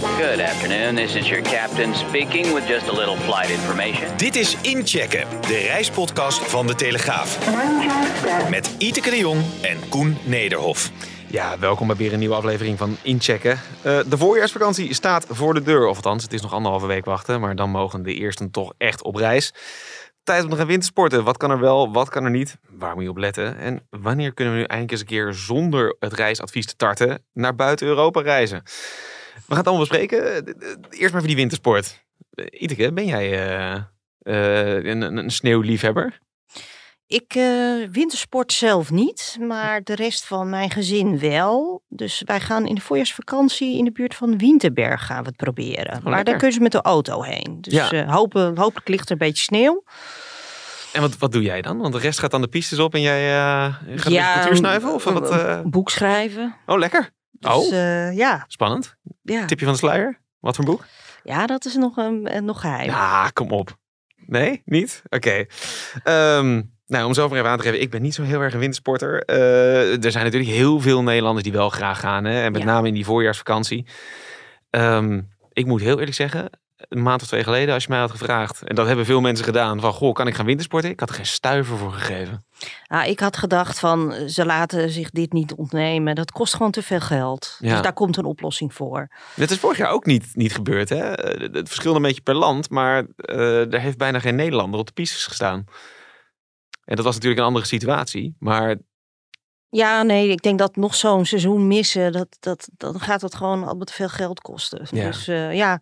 Good afternoon, this is your captain speaking with just a little flight information. Dit is Inchecken, de reispodcast van De Telegraaf. Met Iteke de Jong en Koen Nederhof. Ja, welkom bij weer een nieuwe aflevering van Inchecken. Uh, de voorjaarsvakantie staat voor de deur. Of althans, het is nog anderhalve week wachten. Maar dan mogen de eersten toch echt op reis. Tijd om te gaan wintersporten. Wat kan er wel, wat kan er niet? Waar moet je op letten? En wanneer kunnen we nu eindelijk eens een keer zonder het reisadvies te tarten naar buiten Europa reizen? We gaan het allemaal bespreken. Eerst maar even die wintersport. Iteke, ben jij uh, uh, een, een sneeuwliefhebber? Ik uh, wintersport zelf niet, maar de rest van mijn gezin wel. Dus wij gaan in de voorjaarsvakantie in de buurt van Winterberg gaan we het proberen. Oh, maar daar kunnen ze met de auto heen. Dus Ja. eh, hopen, hopelijk ligt er een beetje sneeuw. En wat, wat doe jij dan? Want de rest gaat dan de pistes op en jij uh, gaat Ja, snuiven? Of wat? eh? Een boek schrijven. Oh, lekker. Dus oh, eh, ja, spannend. ja. Tipje van de sluier? Wat voor boek? ja, dat is nog, een, eh, nog geheim. Ja, kom op. Nee, niet? Oké. Ehm, nou, om zelf maar even aan te geven, ik ben niet zo heel erg een wintersporter. Eh, er zijn natuurlijk heel veel Nederlanders die wel graag gaan. Hè? En met Ja. name in die voorjaarsvakantie. Ehm, ik moet heel eerlijk zeggen, een maand of twee geleden, als je mij had gevraagd, en dat hebben veel mensen gedaan, van goh, kan ik gaan wintersporten? Ik had er geen stuiver voor gegeven. Ah, ik had gedacht van, eh, ze laten zich dit niet ontnemen. Dat kost gewoon te veel geld. Ja. Dus daar komt een oplossing voor. Dit is vorig jaar ook niet, niet gebeurd. Hè? Eh, Het verschilde een beetje per land, maar eh er heeft bijna geen Nederlander op de pistes gestaan. En dat was natuurlijk een andere situatie. Maar Ja, nee, ik denk dat nog zo'n seizoen missen, dat, dat, dan gaat het gewoon al te veel geld kosten. Ja. Dus eh, ja,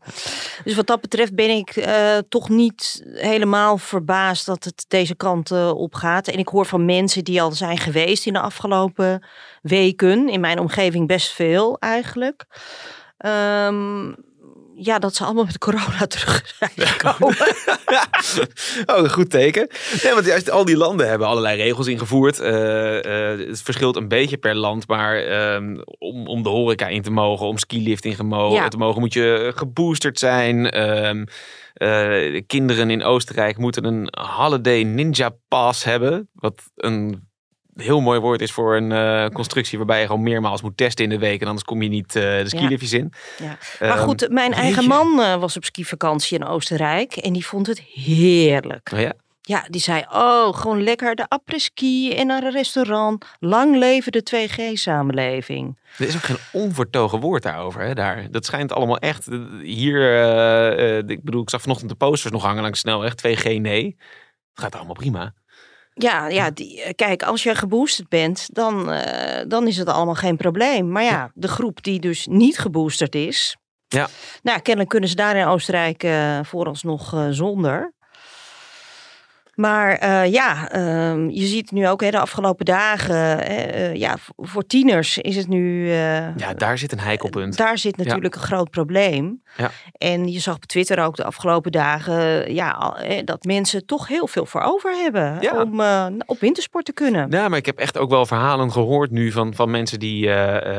dus wat dat betreft ben ik eh, toch niet helemaal verbaasd dat het deze kant eh, op gaat. En ik hoor van mensen die al zijn geweest in de afgelopen weken, in mijn omgeving best veel eigenlijk. Ehm, ja, dat ze allemaal met corona terug zijn gekomen. oh, een goed teken. Nee, want juist al die landen hebben allerlei regels ingevoerd. Eh, eh, het verschilt een beetje per land, maar ehm, om, om de horeca in te mogen, om mogen, Ja. te mogen moet je geboosterd zijn. Ehm, eh, de kinderen in Oostenrijk moeten een Holiday Ninja Pass hebben. Wat een heel mooi woord is voor een eh, constructie waarbij je gewoon meermaals moet testen in de week. En anders kom je niet eh, de skiliftjes in. Ja. Maar Ehm, goed, mijn eigen jeetje. man eh, was op skivakantie in Oostenrijk en die vond het heerlijk. Oh ja? Ja, die zei, oh, gewoon lekker de en naar een restaurant. Lang leven de 2G-samenleving. Er is ook geen onvertogen woord daarover. Hè, daar. Dat schijnt allemaal echt. Hier, ik bedoel, ik zag vanochtend de posters nog hangen langs de snelweg. 2G nee. Het gaat allemaal prima. Ja, ja die, eh, kijk, als je geboosterd bent, dan, eh, dan is het allemaal geen probleem. Maar ja, de groep die dus niet geboosterd is... Ja. Nou, kennelijk kunnen ze daar in Oostenrijk eh, vooralsnog zonder. Maar eh, ja, ehm, je ziet nu ook hè, de afgelopen dagen, eh, eh, ja, voor tieners is het nu eh, Ja, daar zit een heikelpunt. Daar zit natuurlijk een groot probleem. Ja. En je zag op Twitter ook de afgelopen dagen ja, dat mensen toch heel veel voor over hebben Ja. om op wintersport te kunnen. Ja, maar ik heb echt ook wel verhalen gehoord nu van, van mensen die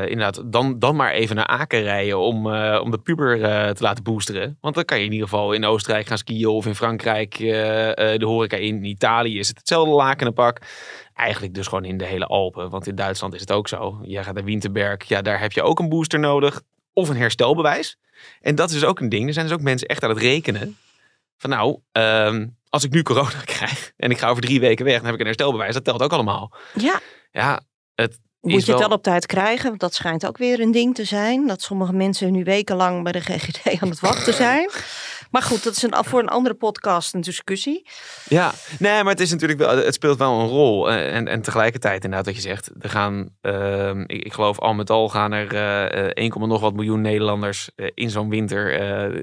inderdaad dan, dan maar even naar Aken rijden om, om de puber te laten boosteren. Want dan kan je in ieder geval in Oostenrijk gaan skiën of in Frankrijk de horeca in. In Italië is het hetzelfde lakenenpak. Eigenlijk dus gewoon in de hele Alpen. Want in Duitsland is het ook zo. Jij gaat naar Winterberg. Ja, daar heb je ook een booster nodig. Of een herstelbewijs. En dat is dus ook een ding. Er zijn dus ook mensen echt aan het rekenen. Van nou, ehm, als ik nu corona krijg en ik ga over drie weken weg, dan heb ik een herstelbewijs. Dat telt ook allemaal. Ja, Ja, het moet je het wel- wel op tijd krijgen? Want dat schijnt ook weer een ding te zijn. Dat sommige mensen nu wekenlang bij de GGD aan het wachten zijn. Maar goed, dat is een, voor een andere podcast een discussie. Ja, nee, maar het is natuurlijk wel, het speelt wel een rol. Eh, En, en tegelijkertijd, inderdaad, wat je zegt, er gaan, ehm, ik, ik geloof al met al gaan er eh, eh, 1, nog wat miljoen Nederlanders eh, in zo'n winter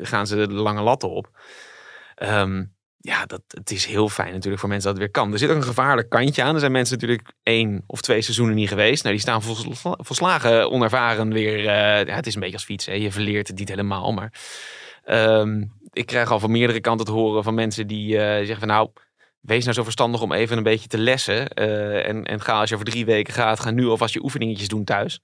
gaan ze de lange latten op. Ehm, ja, dat, het is heel fijn natuurlijk voor mensen dat het weer kan. Er zit ook een gevaarlijk kantje aan. Er zijn mensen natuurlijk één of twee seizoenen niet geweest. Nou, die staan volsla- volslagen onervaren weer. ja, het is een beetje als fietsen. Je verleert het niet helemaal. Maar ehm, ik krijg al van meerdere kanten te horen van mensen die eh, zeggen van nou... Wees nou zo verstandig om even een beetje te lessen. eh, en, en ga als je over drie weken gaat, ga nu alvast je oefeningetjes doen thuis.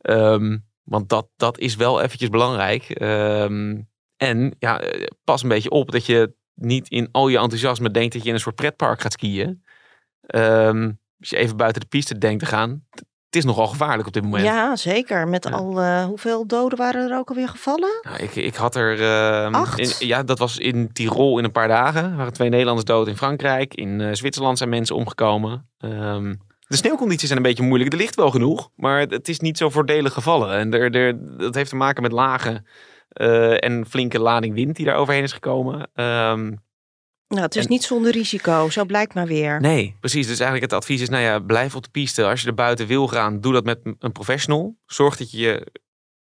Ehm, want dat, dat is wel eventjes belangrijk. Ehm, en ja, eh, pas een beetje op dat je niet in al je enthousiasme denkt dat je in een soort pretpark gaat skiën. Ehm, als je even buiten de piste denkt te gaan. Het is nogal gevaarlijk op dit moment. Ja, zeker. Met Ja. al eh, hoeveel doden waren er ook alweer gevallen? Nou, ik, ik had er. ehm, Acht? in- ja, dat was in Tirol in een paar dagen. Er waren twee Nederlanders dood in Frankrijk. In eh, Zwitserland zijn mensen omgekomen. Ehm, de sneeuwcondities zijn een beetje moeilijk. Er ligt wel genoeg, maar het, het is niet zo voordelig gevallen. En er, er, dat heeft te maken met lage eh, en flinke lading wind die daar overheen is gekomen. Ehm, Nou, het is En- niet zonder risico. Zo blijkt maar weer. Nee, precies. Dus eigenlijk het advies is, nou ja, blijf op de piste. Als je er buiten wil gaan, doe dat met een professional. Zorg dat je je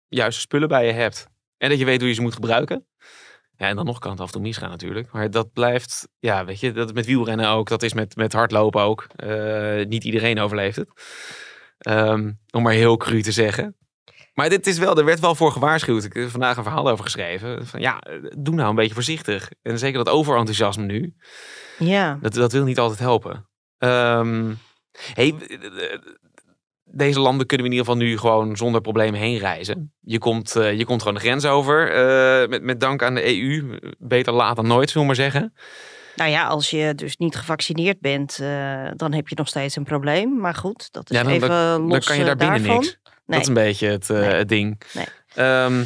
juiste spullen bij je hebt. En dat je weet hoe je ze moet gebruiken. Ja, en dan nog kan het af en toe misgaan natuurlijk. Maar dat blijft, ja, weet je, dat is met wielrennen ook. Dat is met, met hardlopen ook. Eh, niet iedereen overleeft het. Ehm, om maar heel cru te zeggen. Maar dit is wel, er werd wel voor gewaarschuwd. Ik heb vandaag een verhaal over geschreven. Van ja, doe nou een beetje voorzichtig. En zeker dat overenthousiasme nu. Ja. Dat, dat wil niet altijd helpen. Ehm, hey, deze landen kunnen we in ieder geval nu gewoon zonder problemen heen reizen. Je komt, eh, je komt gewoon de grens over. eh, met, met dank aan de EU. Beter laat dan nooit, zullen we maar zeggen. Nou ja, als je dus niet gevaccineerd bent, eh, dan heb je nog steeds een probleem. Maar goed, dat is Ja, dan- even Dan los kan je daar binnen niks. Nee. Dat is een beetje het, eh, Nee. het ding. Nee. Ehm,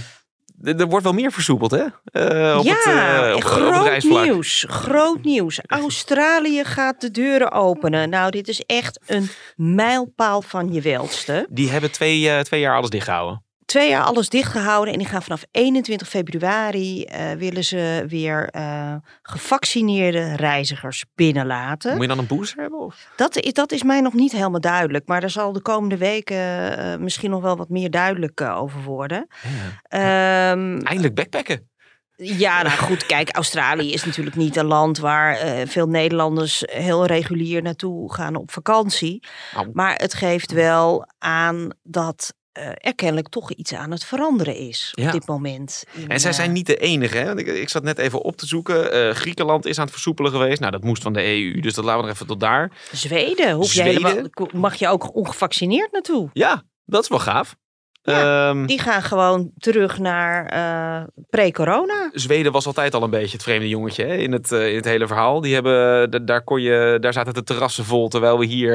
er wordt wel meer versoepeld, hè? Eh, op ja, het, eh, op, op het groot nieuws. Groot nieuws. Australië gaat de deuren openen. Nou, dit is echt een mijlpaal van je welste. Die hebben twee, twee jaar alles dichtgehouden. Twee jaar alles dichtgehouden en die gaan vanaf 21 februari eh, willen ze weer eh, gevaccineerde reizigers binnenlaten. Moet je dan een booster hebben? Of? Dat, is- dat is mij nog niet helemaal duidelijk, maar daar zal de komende weken eh, misschien nog wel wat meer duidelijk over worden. Ehm, Eindelijk backpacken. ja, nou goed, kijk, Australië is natuurlijk niet een land waar veel Nederlanders heel regulier naartoe gaan op vakantie. Maar het geeft wel aan dat eh, er kennelijk toch iets aan het veranderen is Ja. op dit moment. in, En zij eh, zijn niet de enige. Hè? Ik, ik zat net even op te zoeken. Eh, Griekenland is aan het versoepelen geweest. Nou, dat moest van de EU. Dus dat laten we nog even tot daar. Zweden, hoef je Zweden? helemaal, mag je ook ongevaccineerd naartoe? Ja, dat is wel gaaf. Ja, Ehm, Die gaan gewoon terug naar pre-corona. Zweden was altijd al een beetje het vreemde jongetje hè, in, het, in het hele verhaal. Die hebben, da- daar, kon je, daar zaten de terrassen vol, terwijl we hier,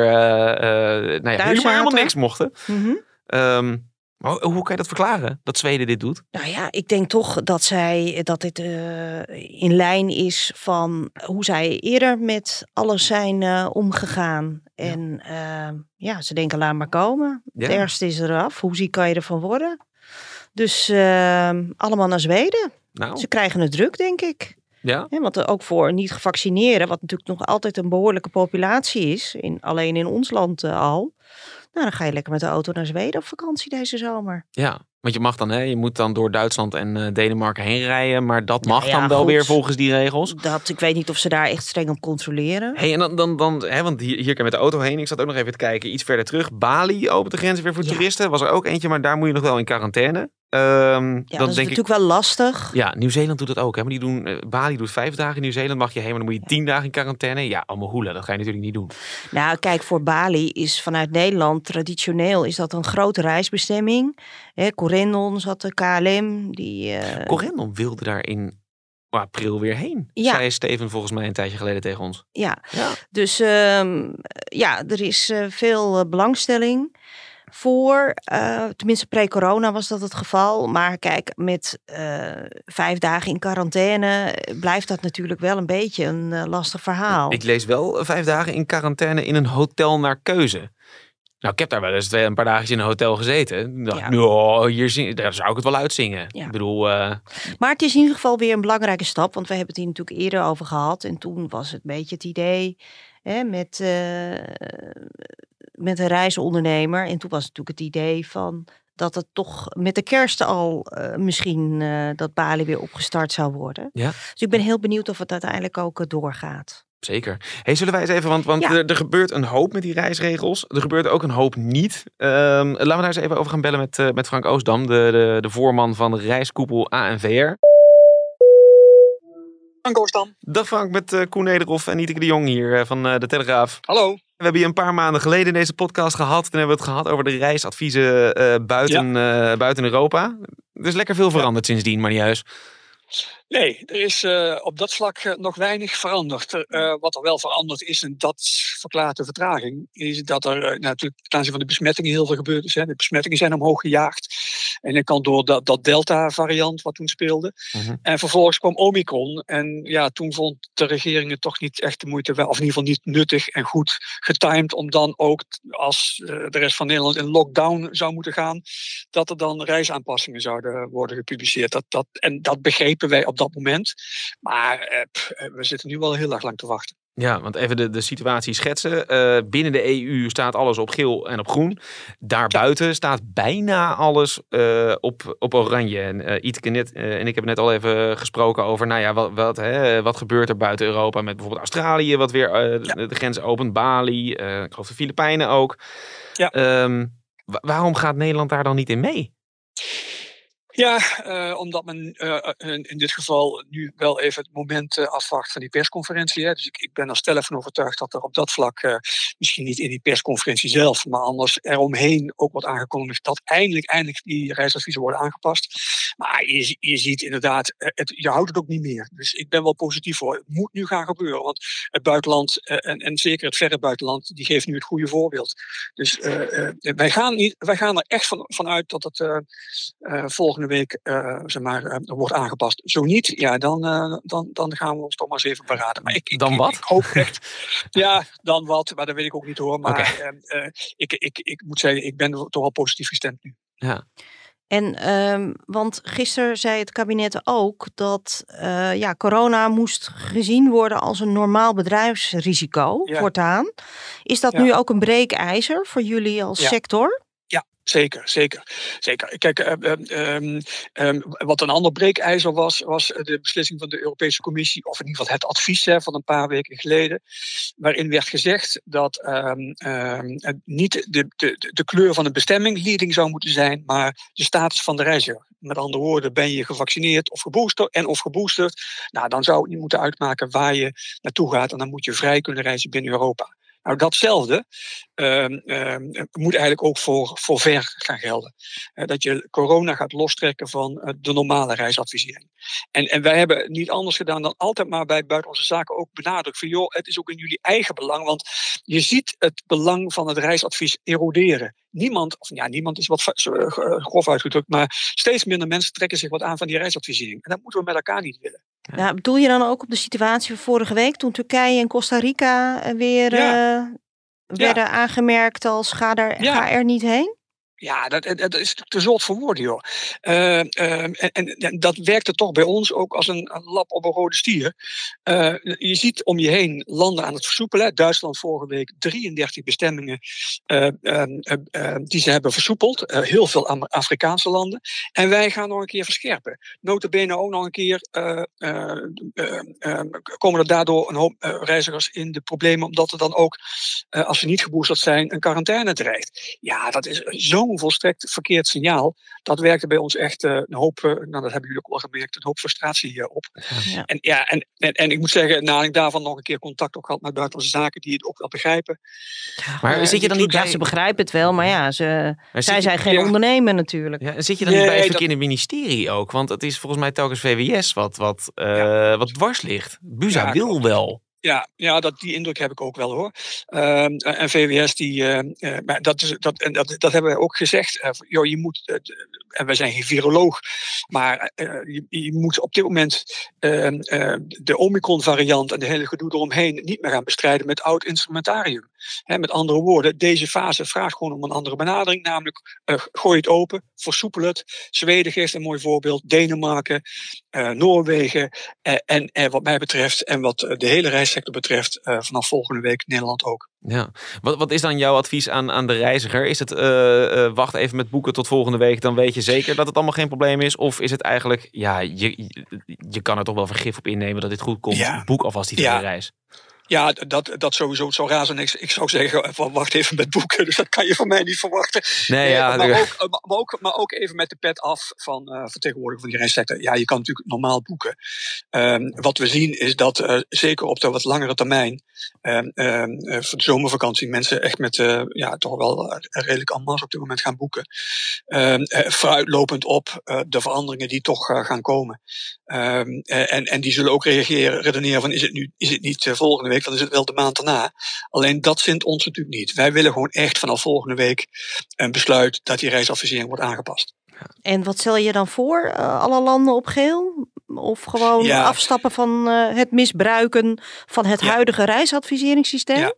nou ja, helemaal niks mochten. Mhm. Ehm, maar hoe, hoe kan je dat verklaren, dat Zweden dit doet? Nou ja, ik denk toch dat zij dat dit eh, in lijn is van hoe zij eerder met alles zijn eh, omgegaan. En eh, ja, ze denken laat maar komen. Ja. Het ergste is eraf. Hoe ziek kan je ervan worden? Dus eh, allemaal naar Zweden. Nou, Ze krijgen het druk, denk ik. ja. Want ook voor niet gevaccineerden, wat natuurlijk nog altijd een behoorlijke populatie is, in, alleen in ons land eh, al. Nou, dan ga je lekker met de auto naar Zweden op vakantie deze zomer. Ja, want je mag dan, hè, je moet dan door Duitsland en eh, Denemarken heen rijden. Maar dat mag ja, dan wel goed. weer volgens die regels. Dat, ik weet niet of ze daar echt streng op controleren. Hey, en dan, dan, dan hè, want hier, hier kan je met de auto heen. Ik zat ook nog even te kijken, iets verder terug. Bali opent de grenzen weer voor Ja. toeristen. Was er ook eentje, maar daar moet je nog wel in quarantaine. Ehm, Ja, dat is denk ik, natuurlijk wel lastig. ja, Nieuw-Zeeland doet dat ook. Hè? Maar die doen, eh, Bali doet vijf dagen. In Nieuw-Zeeland mag je heen, maar dan moet je tien dagen in quarantaine. Ja, allemaal hoelen. Dat ga je natuurlijk niet doen. Nou, kijk, voor Bali is vanuit Nederland traditioneel is dat een grote reisbestemming. Hè, Corendon zat de KLM, die... eh, Corendon wilde daar in april weer heen. Ja. Zei Steven volgens mij een tijdje geleden tegen ons. ja, Ja. Dus ehm, ja, er is eh, veel belangstelling voor. eh, tenminste, pre-corona was dat het geval. Maar kijk, met eh, vijf dagen in quarantaine eh, blijft dat natuurlijk wel een beetje een lastig verhaal. Ik lees wel vijf dagen in quarantaine in een hotel naar keuze. Nou, ik heb daar wel eens twee, een paar dagen in een hotel gezeten. Dacht, Ja. nou, hier zing, daar zou ik het wel uitzingen. Ja. Ik bedoel, Maar het is in ieder geval weer een belangrijke stap. Want we hebben het hier natuurlijk eerder over gehad. En toen was het een beetje het idee hè, met, met een reisondernemer. En toen was het natuurlijk het idee van dat het toch met de kerst al uh, misschien uh, dat Bali weer opgestart zou worden. Ja. Dus ik ben heel benieuwd of het uiteindelijk ook uh, doorgaat. Zeker. Hey, zullen wij eens even, want, want Ja. er, er gebeurt een hoop met die reisregels. Er gebeurt ook een hoop niet. Ehm, laten we daar eens even over gaan bellen met, eh, met Frank Oostdam, de, de, de voorman van de reiskoepel ANVR. Frank Oostam. Dag Frank, met eh, Koen Nederhoff en Nieteke de Jong hier eh, van eh, de Telegraaf. Hallo. We hebben je een paar maanden geleden in deze podcast gehad. Toen hebben we het gehad over de reisadviezen eh, buiten, eh, buiten Europa. Er is lekker veel veranderd sindsdien, maar niet juist. Nee, er is eh, op dat vlak nog weinig veranderd. Wat er wel veranderd is, en dat verklaart de vertraging, is dat er natuurlijk ten aanzien van de besmettingen heel veel gebeurd is. Hè. De besmettingen zijn omhoog gejaagd. En dat kan door dat, dat Delta-variant wat toen speelde. Mhm. En vervolgens kwam Omicron. En ja, toen vond de regering het toch niet echt de moeite, wa- of in ieder geval niet nuttig en goed getimed om dan ook, als eh, de rest van Nederland in lockdown zou moeten gaan, dat er dan reisaanpassingen zouden worden gepubliceerd. Dat, dat, en dat begrepen wij op dat moment. Maar eh, eh, we zitten nu wel heel erg lang te wachten. Ja, want even de, de situatie schetsen. Eh, binnen de EU staat alles op geel en op groen. Daarbuiten staat bijna alles eh, op, op oranje. En uh, net, eh, en ik hebben net al even gesproken over, nou ja, wat, wat, hè, wat gebeurt er buiten Europa met bijvoorbeeld Australië, wat weer Ja. de, de grens opent, Bali, ik geloof de Filipijnen ook. Ja. Ehm, wa- waarom gaat Nederland daar dan niet in mee? Ja, eh, omdat men eh, in, in dit geval nu wel even het moment eh, afwacht van die persconferentie. Hè. Dus ik, ik ben er stellig van overtuigd dat er op dat vlak, eh, misschien niet in die persconferentie zelf, maar anders eromheen ook wordt aangekondigd dat eindelijk, eindelijk die reisadviezen worden aangepast. Maar je, je ziet inderdaad, eh, het, je houdt het ook niet meer. Dus ik ben wel positief voor. Het moet nu gaan gebeuren, want het buitenland, eh, en, en zeker het verre buitenland, die geeft nu het goede voorbeeld. Dus eh, wij, gaan niet, wij gaan er echt van, van uit dat het volgende week zeg maar, wordt aangepast. Zo niet, ja, dan, dan, dan gaan we ons toch maar eens even beraden. Maar ik, ik, Dan wat? Ik, hoop echt. ja, dan wat, maar dat weet ik ook niet hoor. Maar Oké. eh, eh, ik, ik, ik moet zeggen, ik ben toch wel positief gestemd nu. Ja, En ehm, want gisteren zei het kabinet ook dat eh, ja, corona moest gezien worden als een normaal bedrijfsrisico Ja. voortaan. Is dat Ja. nu ook een breekijzer voor jullie als Ja. sector? Ja, zeker, zeker, zeker. Kijk, eh, eh, ehm, ehm, wat een ander breekijzer was, was de beslissing van de Europese Commissie, of in ieder geval het advies hè, van een paar weken geleden, waarin werd gezegd dat ehm, niet de, de, de kleur van de bestemming leading zou moeten zijn, maar de status van de reiziger. Met andere woorden, ben je gevaccineerd of geboosterd en of geboosterd, nou, dan zou het niet moeten uitmaken waar je naartoe gaat en dan moet je vrij kunnen reizen binnen Europa. Nou, datzelfde ehm, ehm, moet eigenlijk ook voor, voor ver gaan gelden. Eh, dat je corona gaat lostrekken van eh, de normale reisadvisering. En, en wij hebben niet anders gedaan dan altijd maar bij Buitenlandse Zaken ook benadrukt van joh, het is ook in jullie eigen belang, want je ziet het belang van het reisadvies eroderen. Niemand, of ja, niemand is wat eh, grof uitgedrukt, maar steeds minder mensen trekken zich wat aan van die reisadvisering. En dat moeten we met elkaar niet willen. Ja, bedoel je dan ook op de situatie van vorige week toen Turkije en Costa Rica eh, weer Ja. eh, werden aangemerkt als ga er, ga er niet heen? Ja, dat, dat is te zot voor woorden, joh. Eh, ehm, en, en, dat werkte toch bij ons ook als een, een lap op een rode stier. Eh, je ziet om je heen landen aan het versoepelen. Duitsland vorige week 33 bestemmingen eh, ehm, eh, eh, die ze hebben versoepeld. Eh, heel veel Afrikaanse landen. En wij gaan nog een keer verscherpen. Notabene ook nog een keer eh, eh, eh, eh, komen er daardoor een hoop eh, reizigers in de problemen. Omdat er dan ook, eh, als ze niet geboosterd zijn, een quarantaine dreigt. Ja, dat is zo'n volstrekt verkeerd signaal. Dat werkte bij ons echt eh, een hoop, eh, nou dat hebben jullie ook al gemerkt, een hoop frustratie eh, op. Ja. En, ja, en, en, en ik moet zeggen, na ik daarvan nog een keer contact ook gehad met buitenlandse zaken die het ook wel begrijpen. maar zit je dan niet Ja, bij... ze begrijpen het wel, maar ja, ze, maar zij je- zijn geen ja. ondernemer natuurlijk. Ja, zit je dan niet bij het dat- verkeerde ministerie ook? Want het is volgens mij telkens VWS wat, wat, eh, wat dwars ligt. Buza Ja, wil klopt. wel. Ja, ja dat, die indruk heb ik ook wel hoor. Ehm, en VWS, die, eh, eh, maar dat, is, dat, en dat, dat hebben we ook gezegd. joh, je moet, en wij zijn geen viroloog, maar je, je moet op dit moment ehm, eh, de Omicron-variant en de hele gedoe eromheen niet meer gaan bestrijden met oud instrumentarium. Met andere woorden, deze fase vraagt gewoon om een andere benadering. Namelijk, uh, gooi het open, versoepel het. Zweden geeft een mooi voorbeeld. Denemarken, uh, Noorwegen. Uh, en wat mij betreft en wat de hele reissector betreft, vanaf volgende week Nederland ook. Ja, wat, wat is dan jouw advies aan, aan de reiziger? Is het wacht even met boeken tot volgende week, dan weet je zeker dat het allemaal geen probleem is? Of is het eigenlijk, ja, je, je kan er toch wel vergif op innemen dat dit goed komt. Ja. Boek alvast die ja. reis. Ja, dat, dat sowieso zo raar zijn. Ik, ik zou zeggen, van, wacht even met boeken. Dus dat kan je van mij niet verwachten. Nee, ja, maar, ook, maar, ook, maar ook even met de pet af van uh, vertegenwoordiger van die reissector. Ja, je kan natuurlijk normaal boeken. Um, wat we zien is dat uh, zeker op de wat langere termijn, um, um, voor de zomervakantie, mensen echt met ja, toch wel redelijk en op dit moment gaan boeken. vooruitlopend op de veranderingen die toch gaan komen. en, en die zullen ook reageren, redeneren van is het, nu, is het niet volgende week? Dan is het wel de maand daarna. Alleen dat vindt ons natuurlijk niet. Wij willen gewoon echt vanaf volgende week een besluit dat die reisadvisering wordt aangepast. En wat stel je dan voor? Uh, alle landen op geel? Of gewoon afstappen van uh, het misbruiken van het huidige reisadviseringssysteem? Ja.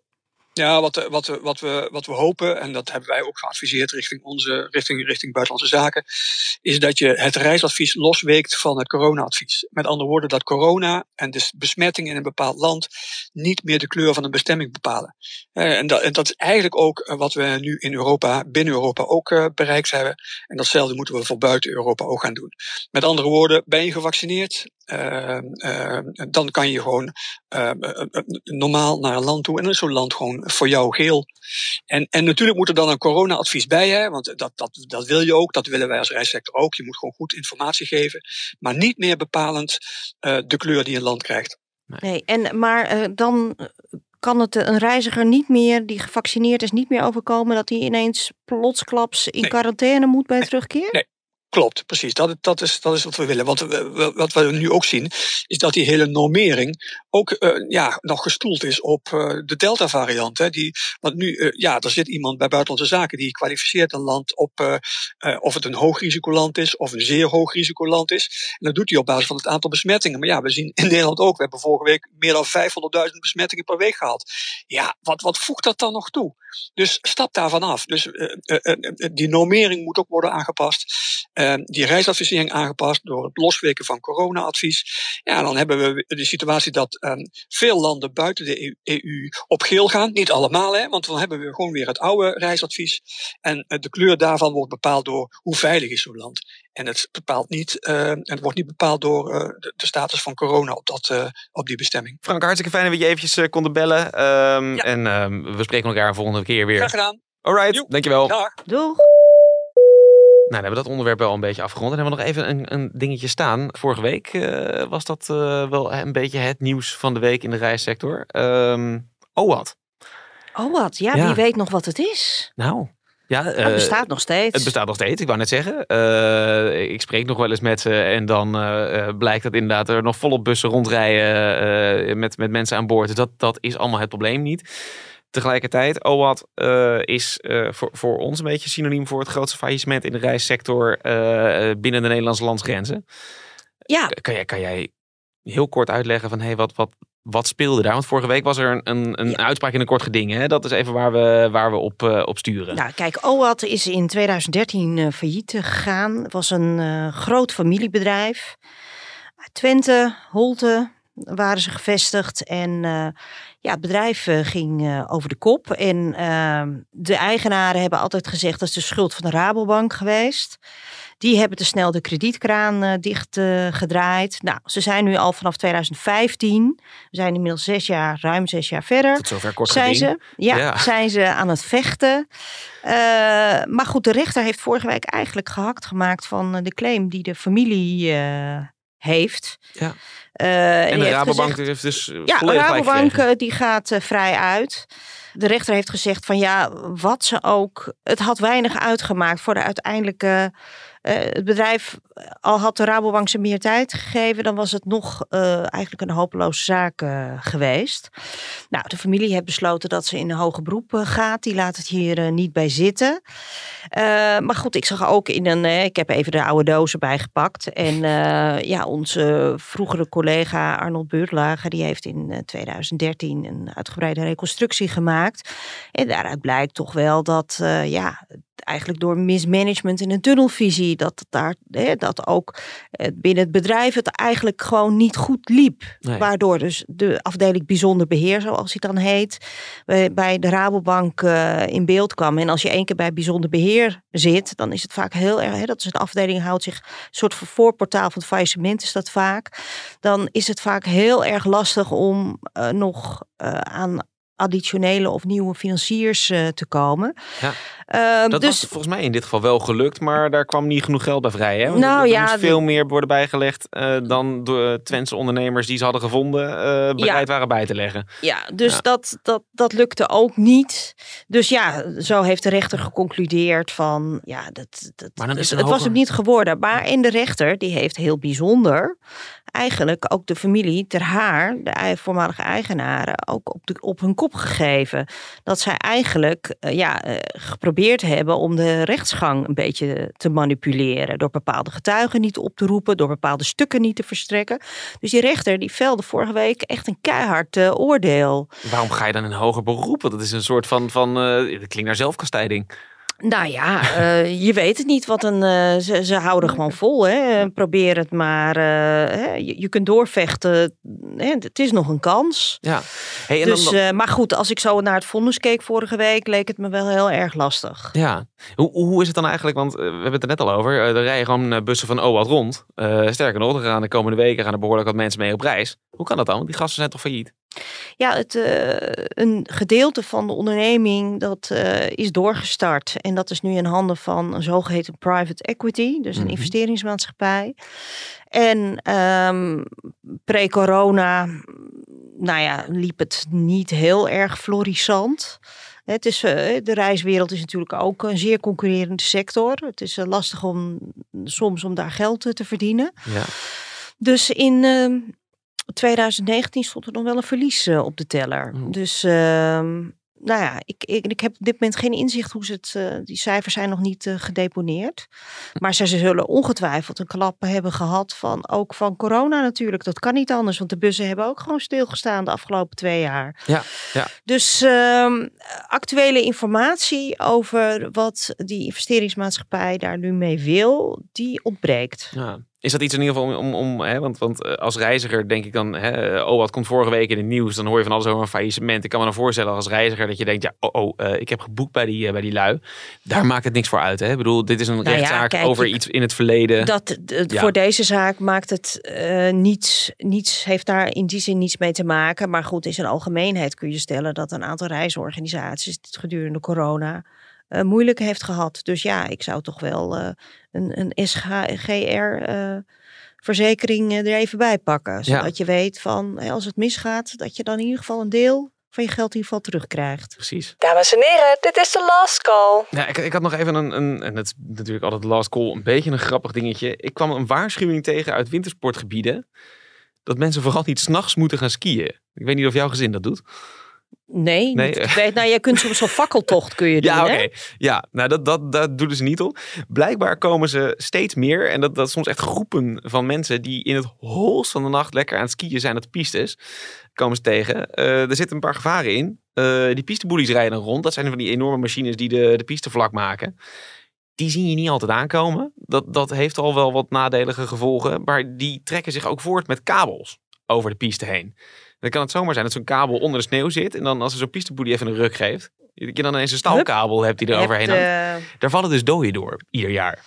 Ja, wat, eh, wat, wat, we, wat we hopen, en dat hebben wij ook geadviseerd richting onze richting, richting buitenlandse zaken, is dat je het reisadvies losweekt van het corona-advies. Met andere woorden, dat corona en de besmetting in een bepaald land niet meer de kleur van een bestemming bepalen. Eh, en, dat, en dat is eigenlijk ook eh, wat we nu in Europa, binnen Europa ook bereikt hebben. En datzelfde moeten we voor buiten Europa ook gaan doen. Met andere woorden, ben je gevaccineerd? Uh, uh, dan kan je gewoon uh, normaal naar een land toe en dan is zo'n land gewoon voor jou geel. En, en natuurlijk moet er dan een corona-advies bij, hè, want dat, dat, dat wil je ook, dat willen wij als reissector ook. Je moet gewoon goed informatie geven, maar niet meer bepalend de kleur die een land krijgt. Nee, en, maar dan kan het een reiziger niet meer, die gevaccineerd is, niet meer overkomen dat hij ineens plotsklaps in quarantaine moet bij terugkeer? Nee, Klopt, precies. Dat, dat, is, dat is wat we willen. Want we, wat we nu ook zien, is dat die hele normering ook uh, ja, nog gestoeld is op uh, de Delta-variant. Want nu, uh, ja, er zit iemand bij Buitenlandse Zaken die kwalificeert een land op of het een hoog risicoland is of een zeer hoog risicoland is. En dat doet hij op basis van het aantal besmettingen. Maar ja, we zien in Nederland ook, we hebben vorige week meer dan 500.000 besmettingen per week gehad. Ja, wat, wat voegt dat dan nog toe? Dus stap daarvan af. Dus die normering moet ook worden aangepast. Uh, die reisadvisering aangepast door het losweken van corona-advies. Ja, dan hebben we de situatie dat um, veel landen buiten de EU e op geel gaan. Niet allemaal, hè, want dan hebben we gewoon weer het oude reisadvies. En de kleur daarvan wordt bepaald door hoe veilig is zo'n land. En het, bepaalt niet, uh, het wordt niet bepaald door de, de, status van corona op, dat, op die bestemming. Frank, hartstikke fijn dat we je eventjes konden bellen. Um, ja. En um, we spreken elkaar volgende keer weer. Graag gedaan. Alright, dankjewel. Dag. Doeg. Nou, we hebben dat onderwerp wel een beetje afgerond. En hebben we nog even een, een dingetje staan. Vorige week uh, was dat uh, wel een beetje het nieuws van de week in de reissector. Um, OWAT. OWAT, ja, ja, wie weet nog wat het is? Nou, ja, het uh, bestaat nog steeds. Het bestaat nog steeds, ik wou net zeggen. ik spreek nog wel eens met ze en dan blijkt dat inderdaad er nog volop bussen rondrijden met, met mensen aan boord. Dus dat, dat is allemaal het probleem niet. Tegelijkertijd, OWAT is voor, voor ons een beetje synoniem voor het grootste faillissement in de reissector binnen de Nederlandse landsgrenzen. Ja. Kan jij, kan jij heel kort uitleggen van hey, wat, wat, wat speelde daar? Want vorige week was er een, een, een uitspraak in een kort geding. Hè? Dat is even waar we, waar we op, op sturen. Nou, kijk, OWAT is in 2013 failliet gegaan. Het was een groot familiebedrijf. Twente, Holte waren ze gevestigd. En ja, het bedrijf eh, ging uh, over de kop. En uh, de eigenaren hebben altijd gezegd dat is de schuld van de Rabobank geweest. Die hebben te snel de kredietkraan uh, dicht gedraaid. Nou, ze zijn nu al vanaf 2015. We zijn inmiddels zes jaar, ruim zes jaar verder. Tot zover kort zijn ze, ja, ja, zijn ze aan het vechten. maar goed, de rechter heeft vorige week eigenlijk gehakt gemaakt van de claim die de familie heeft. Ja. Uh, en de Rabobank heeft dus Ja, de Rabobank uh, die gaat vrij uit. De rechter heeft gezegd van ja, wat ze ook... Het had weinig uitgemaakt voor de uiteindelijke Uh, het bedrijf, al had de Rabobank ze meer tijd gegeven, dan was het nog uh, eigenlijk een hopeloze zaak geweest. Nou, de familie heeft besloten dat ze in een hoger beroep gaat. Die laat het hier niet bij zitten. maar goed, ik zag ook in een. ik heb even de oude dozen bijgepakt. En ja, onze vroegere collega Arnold Beurtlager, die heeft in 2013 een uitgebreide reconstructie gemaakt. En daaruit blijkt toch wel dat ja, eigenlijk door mismanagement en een tunnelvisie, dat, daar, hè, dat ook eh, binnen het bedrijf het eigenlijk gewoon niet goed liep. Waardoor dus de afdeling bijzonder beheer, zoals hij dan heet, bij de Rabobank uh, in beeld kwam. En als je één keer bij bijzonder beheer zit, dan is het vaak heel erg, hè, dat is een afdeling, houdt zich een soort van voorportaal van het faillissement is dat vaak. Dan is het vaak heel erg lastig om uh, nog aan additionele of nieuwe financiers uh, te komen. Ja. Uh, dat dus, was volgens mij in dit geval wel gelukt, maar daar kwam niet genoeg geld bij vrij. Hè? Want nou er, ja, moest veel meer worden bijgelegd uh, dan de Twentse ondernemers die ze hadden gevonden bereid ja. waren bij te leggen. Ja, dus ja. Dat, dat, dat lukte ook niet. Dus ja, zo heeft de rechter geconcludeerd van ja, dat, dat, maar dan is het, het was hem niet geworden. Maar in de rechter, die heeft heel bijzonder eigenlijk ook de familie ter haar, de voormalige eigenaren, ook op, de, op hun kop gegeven. Dat zij eigenlijk uh, ja, uh, geprobeerd hebben om de rechtsgang een beetje te manipuleren. Door bepaalde getuigen niet op te roepen, door bepaalde stukken niet te verstrekken. Dus die rechter die velde vorige week echt een keihard uh, oordeel. Waarom ga je dan in hoger beroep? Dat is een soort van, van dat klinkt naar zelfkastijding. Nou ja, uh, je weet het niet wat een. Uh, ze, ze, houden gewoon vol. Hè. Probeer het maar. Uh, je, je, kunt doorvechten. Hè. Het is nog een kans. Ja. Hey, en dus, dan... maar goed, als ik zo naar het vonnis keek vorige week, leek het me wel heel erg lastig. Ja. Hoe, hoe is het dan eigenlijk? Want we hebben het er net al over. er rijden gewoon bussen van OWAT rond. sterker nog, er gaan de komende weken gaan er behoorlijk wat mensen mee op reis. Hoe kan dat dan? Want die gasten zijn toch failliet? Ja, het, uh, een gedeelte van de onderneming dat uh, is doorgestart. En dat is nu in handen van een zogeheten private equity, dus een mm -hmm. investeringsmaatschappij. En um, pre-corona, nou ja, liep het niet heel erg florissant. Het is, uh, de reiswereld is natuurlijk ook een zeer concurrerende sector. Het is lastig om soms om daar geld te verdienen. Ja. Dus in ehm, 2019 stond er nog wel een verlies uh, op de teller. Oh. Dus uh, nou ja, ik, ik, ik, heb op dit moment geen inzicht hoe ze het. Uh, die cijfers zijn nog niet uh, gedeponeerd. Maar ze, ze zullen ongetwijfeld een klap hebben gehad van ook van corona natuurlijk. Dat kan niet anders, want de bussen hebben ook gewoon stilgestaan de afgelopen twee jaar. Ja, ja. Dus uh, actuele informatie over wat die investeringsmaatschappij daar nu mee wil, die ontbreekt. Ja. Is dat iets in ieder geval om, om, om hè, want, want eh, als reiziger denk ik dan, hè, oh wat komt vorige week in het nieuws, dan hoor je van alles over een faillissement. Ik kan me dan voorstellen als reiziger dat je denkt, ja, oh, oh uh, ik heb geboekt bij die, uh, bij die lui. Daar maakt het niks voor uit. Hè? Ik bedoel, dit is een nou rechtszaak ja, kijk, over iets in het verleden. Dat, ja. Voor deze zaak maakt het niets, niets, heeft daar in die zin niets mee te maken. Maar goed, in zijn algemeenheid kun je stellen dat een aantal reisorganisaties gedurende corona uh, moeilijk heeft gehad. Dus ja, ik zou toch wel uh, een, een SGR-verzekering uh, er even bij pakken. Zodat ja. je weet van als het misgaat, dat je dan in ieder geval een deel van je geld in ieder geval terugkrijgt. Precies. Dames en heren, dit is de last call. Ja, ik, ik had nog even een, een, en het is natuurlijk altijd de last call, een beetje een grappig dingetje. Ik kwam een waarschuwing tegen uit wintersportgebieden. Dat mensen vooral niet s'nachts moeten gaan skiën. Ik weet niet of jouw gezin dat doet. Nee, nee. Niet, nou, je kunt soms zo'n fakkeltocht kun je doen. Ja, oké. Okay. Ja, nou dat, dat, dat doen ze niet op. Blijkbaar komen ze steeds meer, en dat, dat soms echt groepen van mensen die in het holst van de nacht lekker aan het skiën zijn op de pistes, komen ze tegen. Uh, er zitten een paar gevaren in. Uh, die pisteboelies rijden rond. Dat zijn van die enorme machines die de, de piste vlak maken. Die zie je niet altijd aankomen. Dat, dat heeft al wel wat nadelige gevolgen. Maar die trekken zich ook voort met kabels over de piste heen. Dan kan het zomaar zijn dat zo'n kabel onder de sneeuw zit. En dan als er zo'n pisteboelie even een ruk geeft. Dat je dan ineens een staalkabel hebt die er overheen hangt. Uh... Daar vallen dus dooien door, ieder jaar.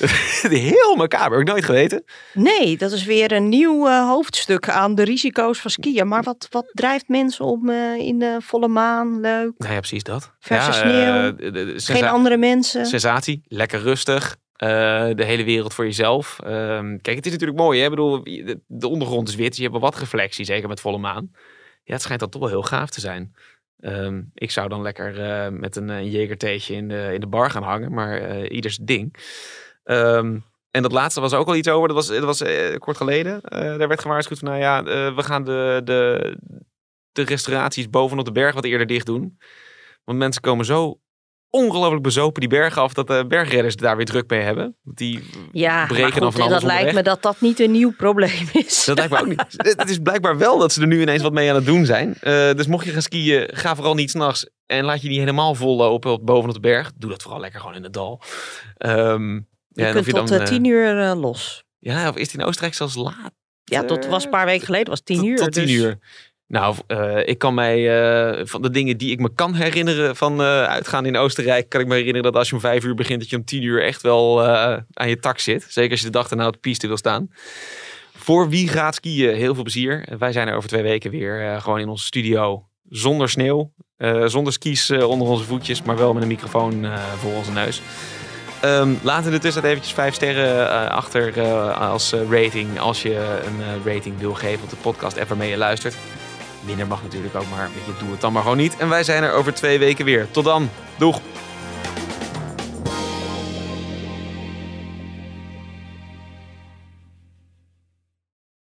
Heel macaber, heb ik nooit geweten. Nee, dat is weer een nieuw uh, hoofdstuk aan de risico's van skiën. Maar wat, wat drijft mensen om uh, in de volle maan? Leuk. Nou ja, precies dat. Verse ja, sneeuw. Geen andere mensen. Sensatie, lekker rustig. Uh, de hele wereld voor jezelf. Uh, kijk, het is natuurlijk mooi. Hè? Ik bedoel, de, de ondergrond is wit, dus je hebt wel wat reflectie, zeker met volle maan. Ja, het schijnt dan toch wel heel gaaf te zijn. Um, ik zou dan lekker uh, met een, een jegertheetje in de, in de bar gaan hangen, maar ieders ding. Ehm, en dat laatste was ook al iets over. Dat was, dat was eh, kort geleden. Eh, daar werd gewaarschuwd van, nou ja, eh, we gaan de, de, de restauraties bovenop de berg wat eerder dicht doen. Want mensen komen zo ongelooflijk bezopen die bergen af dat de bergredders daar weer druk mee hebben. Die Ja, breken dan van alles dat lijkt me dat dat niet een nieuw probleem is. Dat lijkt me ook niet. Het is blijkbaar wel dat ze er nu ineens wat mee aan het doen zijn. Eh, dus mocht je gaan skiën, ga vooral niet s'nachts. En laat je niet helemaal vol lopen op, bovenop de berg. Doe dat vooral lekker gewoon in het dal. Ja, Je en kunt je tot dan, eh, tien uur eh, los. Ja, of is het in Oostenrijk zelfs laat? Ja, tot was een paar weken geleden was tien tot, uur. Tot tien dus- uur. Nou, eh, ik kan mij eh, van de dingen die ik me kan herinneren van eh, uitgaan in Oostenrijk, kan ik me herinneren dat als je om vijf uur begint, dat je om tien uur echt wel aan je tak zit. Zeker als je de dag daarna op de piste wil staan. Voor wie gaat skiën, heel veel plezier. Wij zijn er over twee weken weer gewoon in onze studio zonder sneeuw, zonder skis onder onze voetjes, maar wel met een microfoon voor onze neus. Ehm, laat in de tussentijd eventjes vijf sterren achter als rating. Als je een rating wil geven op de podcast app waarmee je luistert. Minder mag natuurlijk ook, maar weet je, doe het dan maar gewoon niet. En wij zijn er over twee weken weer. Tot dan. Doeg!